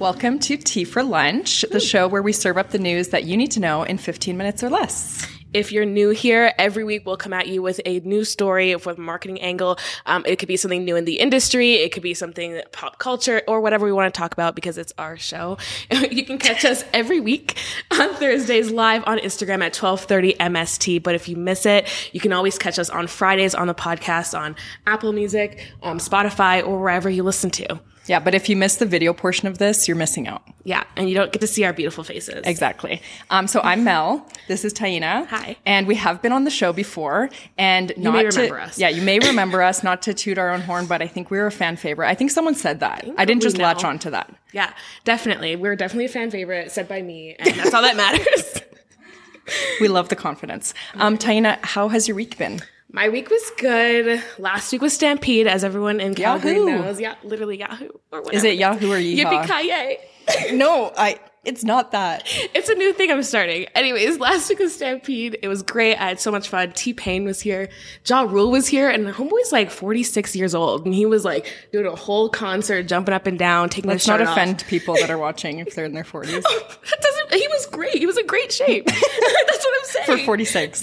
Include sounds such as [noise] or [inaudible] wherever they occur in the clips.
Welcome to Tea for Lunch, the show where we serve up the news that you need to know in 15 minutes or less. If you're new here, every week we'll come at you with a new story with a marketing angle. Um, it could be something new in the industry. It could be something pop culture or whatever we want to talk about because it's our show. [laughs] you can catch us every week on Thursdays live on Instagram at 1230 MST. But if you miss it, you can always catch us on Fridays on the podcast on Apple Music, um, Spotify, or wherever you listen to. Yeah, but if you miss the video portion of this, you're missing out. Yeah, and you don't get to see our beautiful faces. Exactly. Um, so I'm Mel. This is Taina. Hi. And we have been on the show before. And You not may to, remember us. Yeah, you may remember us. Not to toot our own horn, but I think we were a fan favorite. I think someone said that. I, didn't we just latch on to that. Yeah, definitely. We're definitely a fan favorite said by me, and that's all that [laughs] matters. We love the confidence. Um, Taina, how has your week been? My week was good. Last week was Stampede, as everyone in Calgary Yahoo! knows. Yeah, literally Yahoo or whatever. Is it Yahoo or Yeehaw? Yippee ki [laughs] No, I. It's not that. It's a new thing I'm starting. Anyways, last week was Stampede. It was great. I had so much fun. T Pain was here. Ja Rule was here, and the homeboy's like 46 years old, and he was like doing a whole concert, jumping up and down, taking Let's not off. offend people that are watching if they're in their 40s. [laughs] That doesn't. He was great. He was in great shape. [laughs] That's what I'm saying. For 46.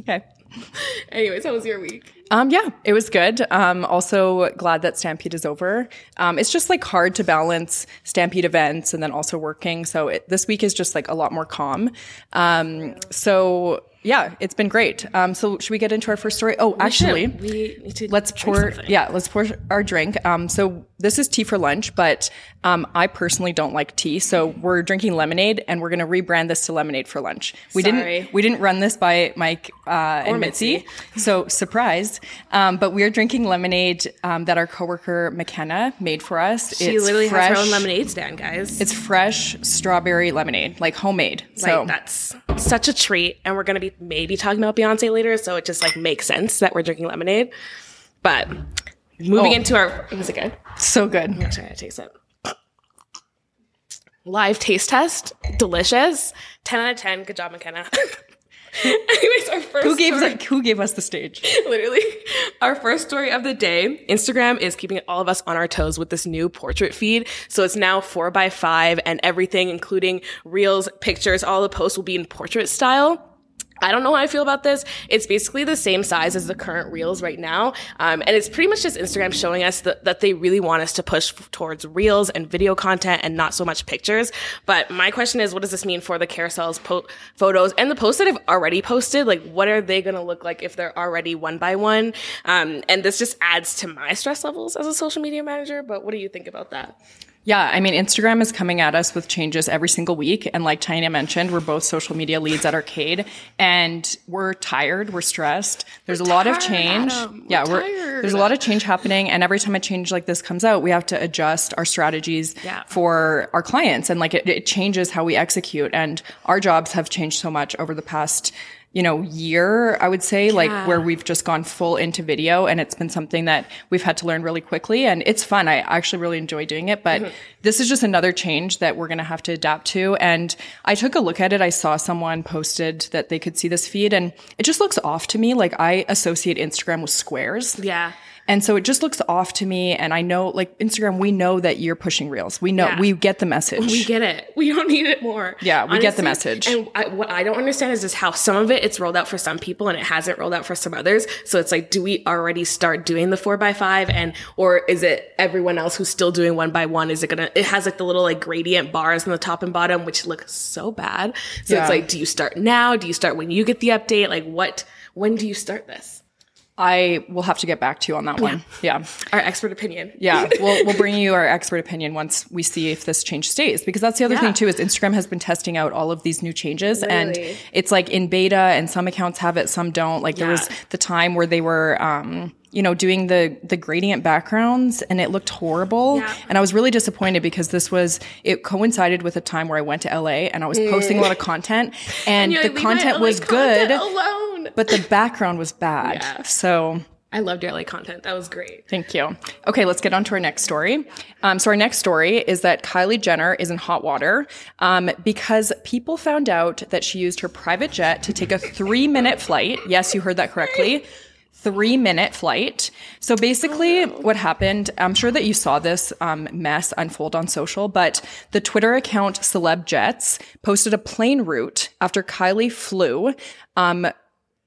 Okay. [laughs] Anyways, how was your week? Um, yeah, it was good. Um, also glad that Stampede is over. Um, it's just like hard to balance Stampede events and then also working. So it, this week is just like a lot more calm. Um, so yeah, it's been great. Um, so should we get into our first story? Oh, actually, we need to let's pour. something. Yeah, let's pour our drink. Um, so this is tea for lunch, but um, I personally don't like tea, so we're drinking lemonade, and we're going to rebrand this to lemonade for lunch. We Sorry. didn't. We didn't run this by Mike uh, and Mitzi, [laughs] so surprised. Um, but we're drinking lemonade um, that our coworker Mikenna made for us. She It's literally has her own lemonade stand, guys. It's fresh strawberry lemonade, like homemade. So like that's such a treat. And we're gonna be maybe talking about Beyonce later, so it just like makes sense that we're drinking lemonade. But moving Oh. into our was it good? so good. I'm trying to taste it. Live taste test, delicious. Ten out of ten. Good job, Mikenna. [laughs] Anyways, our first Who gave story- us, who gave us the stage? [laughs] literally our first story of the day instagram is keeping all of us on our toes with this new portrait feed so it's now four by five and everything including reels pictures all the posts will be in portrait style I don't know how I feel about this. It's basically the same size as the current reels right now. Um, and it's pretty much just Instagram showing us that, that they really want us to push towards reels and video content and not so much pictures. But my question is, what does this mean for the carousels, po- photos, and the posts that I've already posted? Like, what are they going to look like if they're already one by one? Um, and this just adds to my stress levels as a social media manager. But what do you think about that? Yeah, I mean, Instagram is coming at us with changes every single week. And like Taina mentioned, we're both social media leads at Arcade and we're tired, we're stressed. There's a lot of change. Adam. We're yeah, we're, tired. there's a lot of change happening. And every time a change like this comes out, we have to adjust our strategies Yeah. for our clients. And like it, it changes how we execute. And our jobs have changed so much over the past you know, year, I would say, like where we've just gone full into video and it's been something that we've had to learn really quickly and it's fun. I actually really enjoy doing it, but mm-hmm. this is just another change that we're going to have to adapt to. And I took a look at it. I saw someone posted that they could see this feed and it just looks off to me. Like I associate Instagram with squares. Yeah. And so it just looks off to me. And I know, like Instagram, we know that you're pushing reels. We know, Yeah. we get the message. We get it. We don't need it more. Yeah, we get the message. And I, what I don't understand is just how some of it it's rolled out for some people and it hasn't rolled out for some others. So it's like, do we already start doing the four by five, and or is it everyone else who's still doing one by one? Is it gonna? It has like the little like gradient bars on the top and bottom, which look so bad. So Yeah. it's like, do you start now? Do you start when you get the update? Like, what? When do you start this? I will have to get back to you on that one. Yeah. Our expert opinion. Yeah, we'll we'll bring you our expert opinion once we see if this change stays. Because that's the other Yeah. thing too is Instagram has been testing out all of these new changes, and it's like in beta, and some accounts have it, some don't. Like there was the time where they were. Um, you know, doing the the gradient backgrounds and it looked horrible. Yeah. And I was really disappointed because this was it coincided with a time where I went to LA and I was posting a lot of content [laughs] and, You're the like, content was content good, Alone. but the background was bad. [laughs] Yeah. So I loved your LA content. That was great. Thank you. Okay, let's get on to our next story. Um, so our next story is that Kylie Jenner is in hot water um, because people found out that she used her private jet to take a three-minute flight. Yes, you heard that correctly. Three minute flight. So basically, what happened, I'm sure that you saw this um, mess unfold on social, but the Twitter account Celeb Jets posted a plane route after Kylie flew um,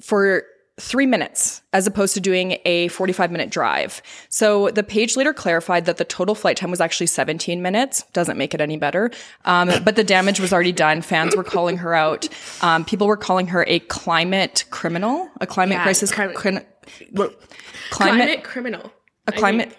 for three minutes as opposed to doing a 45 minute drive. So the page later clarified that the total flight time was actually 17 minutes. Doesn't make it any better. Um, but the damage was already done. Fans were calling her out. Um, people were calling her a climate criminal, a climate Yeah, crisis, climate- climate, Climate, climate, criminal. a climate,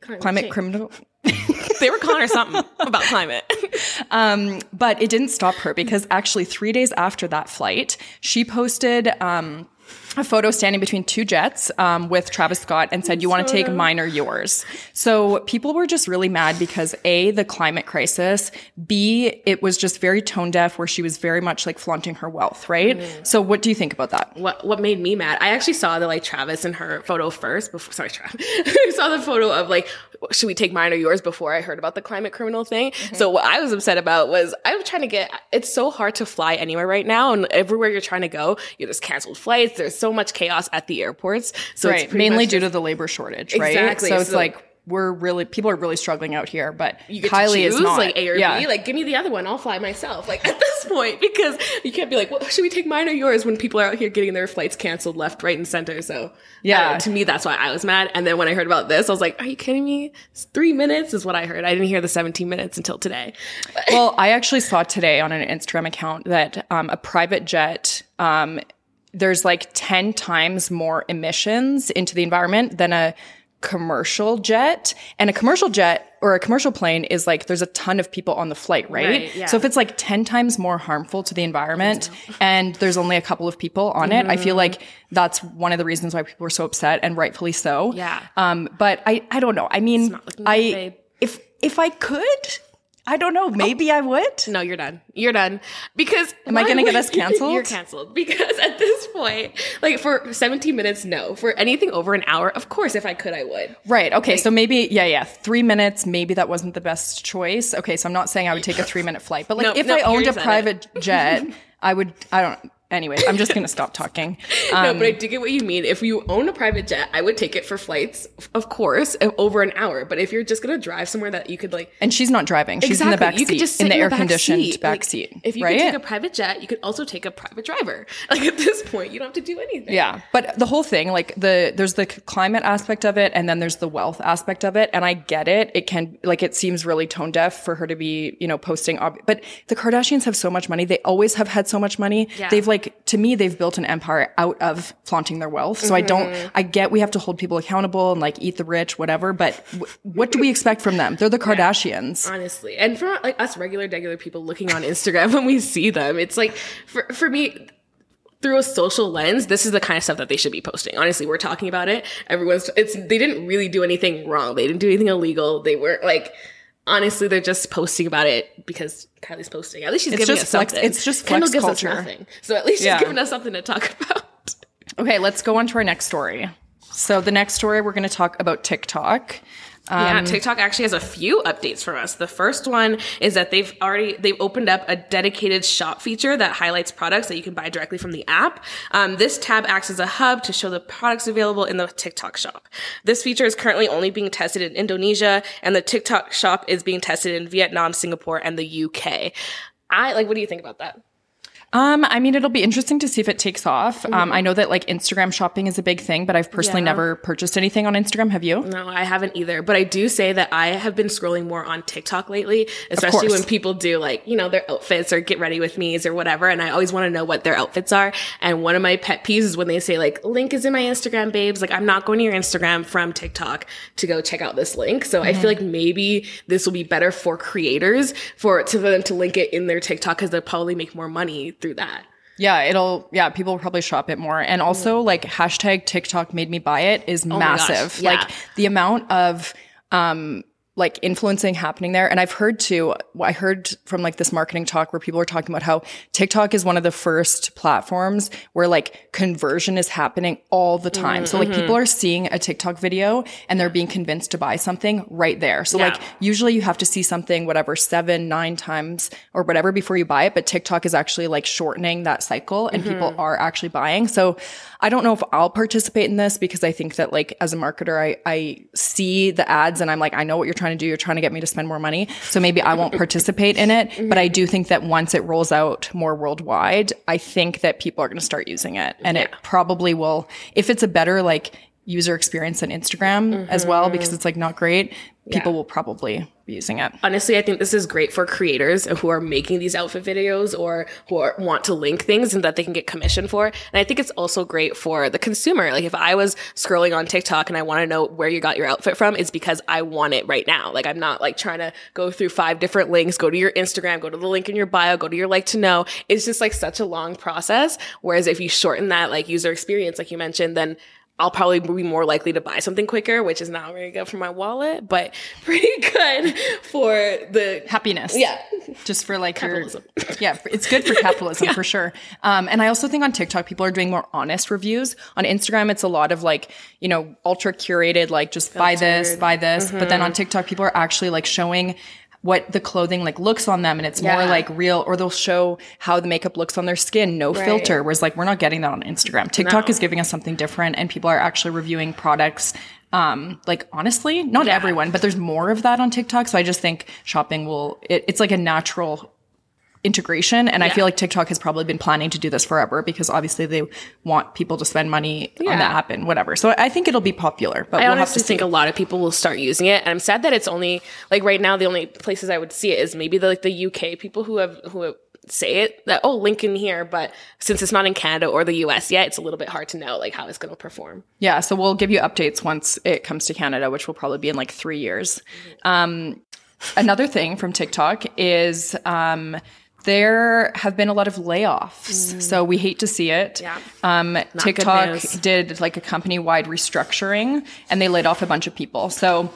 Climate, climate criminal. [laughs] They were calling her something about climate. [laughs] Um, But it didn't stop her because actually three days after that flight, she posted um, a photo standing between two jets um, with Travis Scott and said, "You want to take mine or yours?" So people were just really mad because a the climate crisis, b it was just very tone deaf, where she was very much like flaunting her wealth, right? So what do you think about that? what what made me mad? I actually saw the like Travis and her photo first. Before sorry, Travis. [laughs] I saw the photo of like should we take mine or yours before I heard about the climate criminal thing. So what I was upset about was I was trying to get. It's so hard to fly anywhere right now, and everywhere you're trying to go, you just canceled flights. There's so much chaos at the airports. So it's right, mainly due to the labor shortage, right? Exactly, So it's like we're really people are really struggling out here, but you get Kylie to choose, is not. like A or yeah. B. Like, give me the other one. I'll fly myself. Like [laughs] at this point, because you can't be like, well, should we take mine or yours when people are out here getting their flights canceled left, right, and center. So Yeah. I know, to me, that's why I was mad. And then when I heard about this, I was like, are you kidding me? It's three minutes is what I heard. I didn't hear the 17 minutes until today. well, I actually saw today on an Instagram account that um, a private jet, um, there's like 10 times more emissions into the environment than a commercial jet. And a commercial jet or a commercial plane is like there's a ton of people on the flight, right? Right, yeah. So if it's like 10 times more harmful to the environment [laughs] and there's only a couple of people on it, I Mm-hmm. feel like that's one of the reasons why people are so upset and rightfully so. Yeah. Um, but I, I don't know. I mean, I, if, if I could, I don't know, oh. maybe I would. No, you're done. You're done. Because Am I gonna get us [laughs] canceled? You're canceled. Because at this point, like for 17 minutes, no. For anything over an hour, of course, if I could, I would. Right. Okay. so maybe, yeah, yeah. Three minutes, maybe that wasn't the best choice. Okay. So I'm not saying I would take a three minute flight, but like No, if no, I owned a private jet, [laughs] I would, I don't, anyway, I'm just going to stop talking. Um, [laughs] no, but I do get what you mean. If you own a private jet, I would take it for flights, of course, over an hour. But if you're just gonna drive somewhere that you could like and she's not driving. She's in the back you could seat, just in sit the air conditioned seat. back Like, seat. If you right? could take a private jet, you could also take a private driver. [laughs] Like at this point, you don't have to do anything. Yeah, but the whole thing, like the there's the climate aspect of it, and then there's the wealth aspect of it, and I get it. It can like it seems really tone deaf for her to be, you know, posting. Ob- but the Kardashians have so much money; they always have had so much money. Yeah. They've like to me, they've built an empire out of flaunting their wealth. So I don't, mm-hmm. I get we have to hold people accountable and like eat the rich, whatever. But w- what do we expect from them? They're the Kardashians. honestly and for like us regular regular people looking on instagram [laughs] when we see them it's like for, for me through a social lens this is the kind of stuff that they should be posting honestly we're talking about it everyone's it's they didn't really do anything wrong they didn't do anything illegal they weren't like honestly they're just posting about it because kylie's posting at least she's It's giving us flex- something it's just Kendall gives culture. us nothing so at least Yeah. she's giving us something to talk [laughs] about Okay, let's go on to our next story. So the next story we're going to talk about TikTok. Um, yeah, TikTok actually has a few updates for us. The first one is that they've already they've opened up a dedicated shop feature that highlights products that you can buy directly from the app. Um, this tab acts as a hub to show the products available in the TikTok shop. This feature is currently only being tested in Indonesia, and the TikTok shop is being tested in Vietnam, Singapore, and the UK. I like. What do you think about that? Um, I mean, it'll be interesting to see if it takes off. Um, I know that like Instagram shopping is a big thing, but I've personally Mm-hmm. Yeah. never purchased anything on Instagram. Have you? No, I haven't either. But I do say that I have been scrolling more on TikTok lately, especially when people do like, you know, their outfits or get ready with me's or whatever. And I always want to know what their outfits are. And one of my pet peeves is when they say like, link is in my Instagram, babes. Like I'm not going to your Instagram from TikTok to go check out this link. So I feel like maybe this will be better for creators for, to, for them to link it in their TikTok because they'll probably make more money through that. Yeah, it'll. Yeah, people will probably shop it more, and also like hashtag TikTok made me buy it is gosh, massive. yeah. Like the amount of um like influencing happening there. And I've heard too, I heard from like this marketing talk where people are talking about how TikTok is one of the first platforms where like conversion is happening all the time. Mm-hmm. So like people are seeing a TikTok video and they're being convinced to buy something right there. So yeah. like usually you have to see something, whatever, seven, nine times or whatever before you buy it. But TikTok is actually like shortening that cycle and mm-hmm. people are actually buying. So I don't know if I'll participate in this because I think that like as a marketer, I, I see the ads and I'm like, I know what you're trying to do. You're trying to get me to spend more money. So maybe I won't participate in it. But I do think that once it rolls out more worldwide, I think that people are going to start using it and yeah. it probably will, if it's a better like user experience than Instagram mm-hmm. as well, because it's like not great, people yeah. will probably be using it. Honestly, I think this is great for creators who are making these outfit videos or who are, want to link things and that they can get commission for. And I think it's also great for the consumer. Like if I was scrolling on TikTok and I want to know where you got your outfit from, it's because I want it right now. Like I'm not like trying to go through five different links, go to your Instagram, go to the link in your bio, go to your like to know. It's just like such a long process. Whereas if you shorten that like user experience, like you mentioned, then I'll probably be more likely to buy something quicker, which is not very good for my wallet, but [laughs] pretty good for the happiness. Yeah. Just for like capitalism. your, [laughs] yeah, it's good for capitalism [laughs] yeah. for sure. Um, and I also think on TikTok, people are doing more honest reviews. On Instagram, it's a lot of like, you know, ultra curated, like just Filtered. buy this, buy this. Mm-hmm. But then on mm-hmm. TikTok, people are actually like showing what the clothing like looks on them and it's yeah. more like real or they'll show how the makeup looks on their skin no right. filter whereas like we're not getting that on instagram tiktok no. is giving us something different and people are actually reviewing products um like honestly not yeah. everyone but there's more of that on tiktok so i just think shopping will it, it's like a natural integration. And yeah. I feel like TikTok has probably been planning to do this forever because obviously they want people to spend money yeah. on the app and whatever. So I think it'll be popular, but I we'll honestly think a lot of people will start using it. And I'm sad that it's only like right now, the only places I would see it is maybe the, like the UK people who have, who have, say it that oh link in here but since it's not in canada or the us yet it's a little bit hard to know like how it's going to perform yeah so we'll give you updates once it comes to canada which will probably be in like three years um, another thing from tiktok is um, there have been a lot of layoffs. Mm. So we hate to see it. Yeah. Um, TikTok did like a company wide restructuring and they laid off a bunch of people. So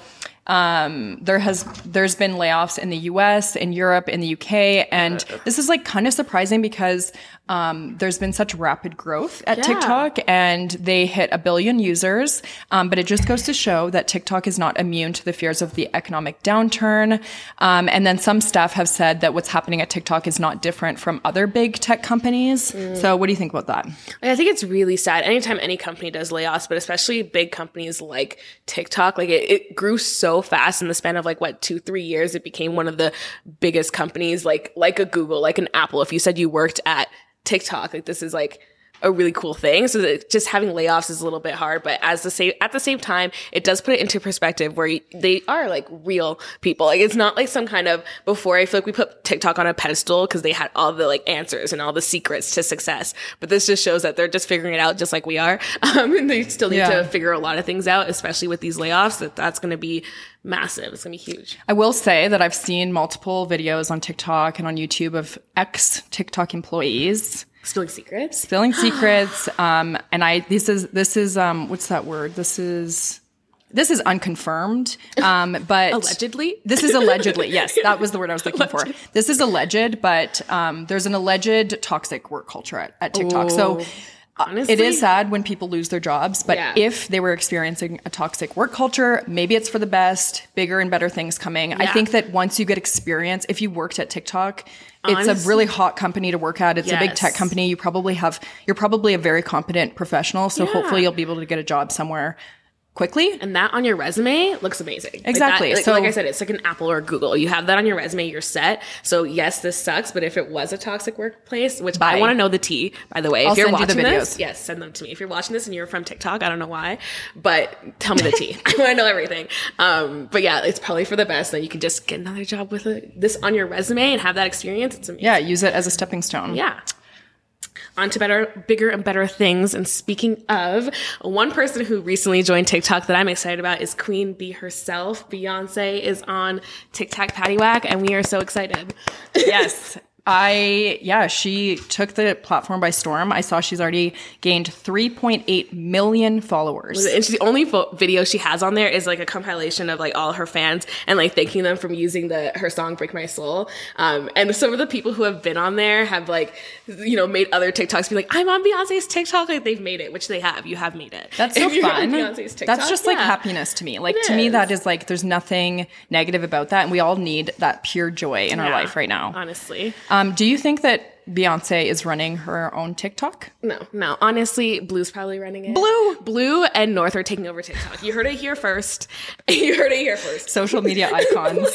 um, there has there's been layoffs in the U.S., in Europe, in the UK, and this is like kind of surprising because um, there's been such rapid growth at yeah. TikTok, and they hit a billion users. Um, but it just goes to show that TikTok is not immune to the fears of the economic downturn. Um, and then some staff have said that what's happening at TikTok is not different from other big tech companies. Mm. So, what do you think about that? I think it's really sad. Anytime any company does layoffs, but especially big companies like TikTok, like it, it grew so fast in the span of like what two three years it became one of the biggest companies like like a google like an apple. If you said you worked at tiktok like this is like a really cool thing. So just having layoffs is a little bit hard, but as the same at the same time, it does put it into perspective where they are like real people. Like it's not like some kind of before. I feel like we put TikTok on a pedestal because they had all the like answers and all the secrets to success. But this just shows that they're just figuring it out just like we are, [laughs] um, and they still need yeah. to figure a lot of things out, especially with these layoffs. That that's going to be massive. It's gonna be huge. I will say that I've seen multiple videos on TikTok and on YouTube of ex TikTok employees spilling secrets? Spilling [gasps] secrets um and i this is this is um what's that word? This is this is unconfirmed um [laughs] but allegedly? this is allegedly yes [laughs] that was the word i was looking alleged. for this is alleged but um there's an alleged toxic work culture at, at tiktok. So Honestly, it is sad when people lose their jobs, but yeah. if they were experiencing a toxic work culture, maybe it's for the best, bigger and better things coming. Yeah. I think that once you get experience, if you worked at TikTok, Honestly, it's a really hot company to work at. It's yes. a big tech company. You probably have, you're probably a very competent professional. So yeah. hopefully you'll be able to get a job somewhere quickly. And that on your resume looks amazing. Exactly. Like, that, like, so, like I said, it's like an Apple or Google. You have that on your resume, you're set. So yes, this sucks, but if it was a toxic workplace, which bye. I want to know the tea, by the way, I'll if you're watching you this, yes, send them to me. If you're watching this and you're from TikTok, I don't know why, but tell me the tea. [laughs] I want to know everything. Um, but yeah, it's probably for the best that you can just get another job with it, this on your resume and have that experience. It's amazing. Yeah, use it as a stepping stone. Yeah on to better, bigger and better things. And speaking of, one person who recently joined TikTok that I'm excited about is Queen Bee herself. Beyonce is on TikTok Patty Whack, and we are so excited. yes. [laughs] I yeah, she took the platform by storm. I saw she's already gained 3.8 million followers. And she's the only fo- video she has on there is like a compilation of like all her fans and like thanking them from using the her song "Break My Soul." Um, and some of the people who have been on there have like you know made other TikToks be like, "I'm on Beyonce's TikTok." Like they've made it, which they have. You have made it. That's [laughs] so If you're on fun. Beyonce's TikTok, That's just like happiness to me. Like It to me, that is like there's nothing negative about that, and we all need that pure joy in our life right now. Honestly, Um, do you think that Beyonce is running her own TikTok? no, no. Honestly, Blue's probably running it. Blue. Blue, and North are taking over TikTok. You heard it here first. [laughs] you heard it here first. Social media [laughs] icons.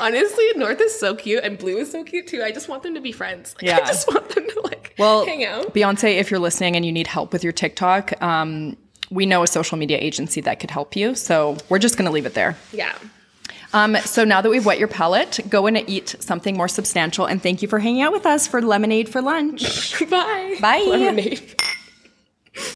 Honestly, North is so cute, and Blue is so cute too. I just want them to be friends. Like, Yeah. I just want them to like Well, hang out. Beyonce, if you're listening and you need help with your TikTok, um, we know a social media agency that could help you. So we're just going to leave it there. Yeah. Um, so now that we've wet your palate, go in and eat something more substantial. And thank you for hanging out with us for lemonade for lunch. [laughs] Bye. Bye. Lemonade.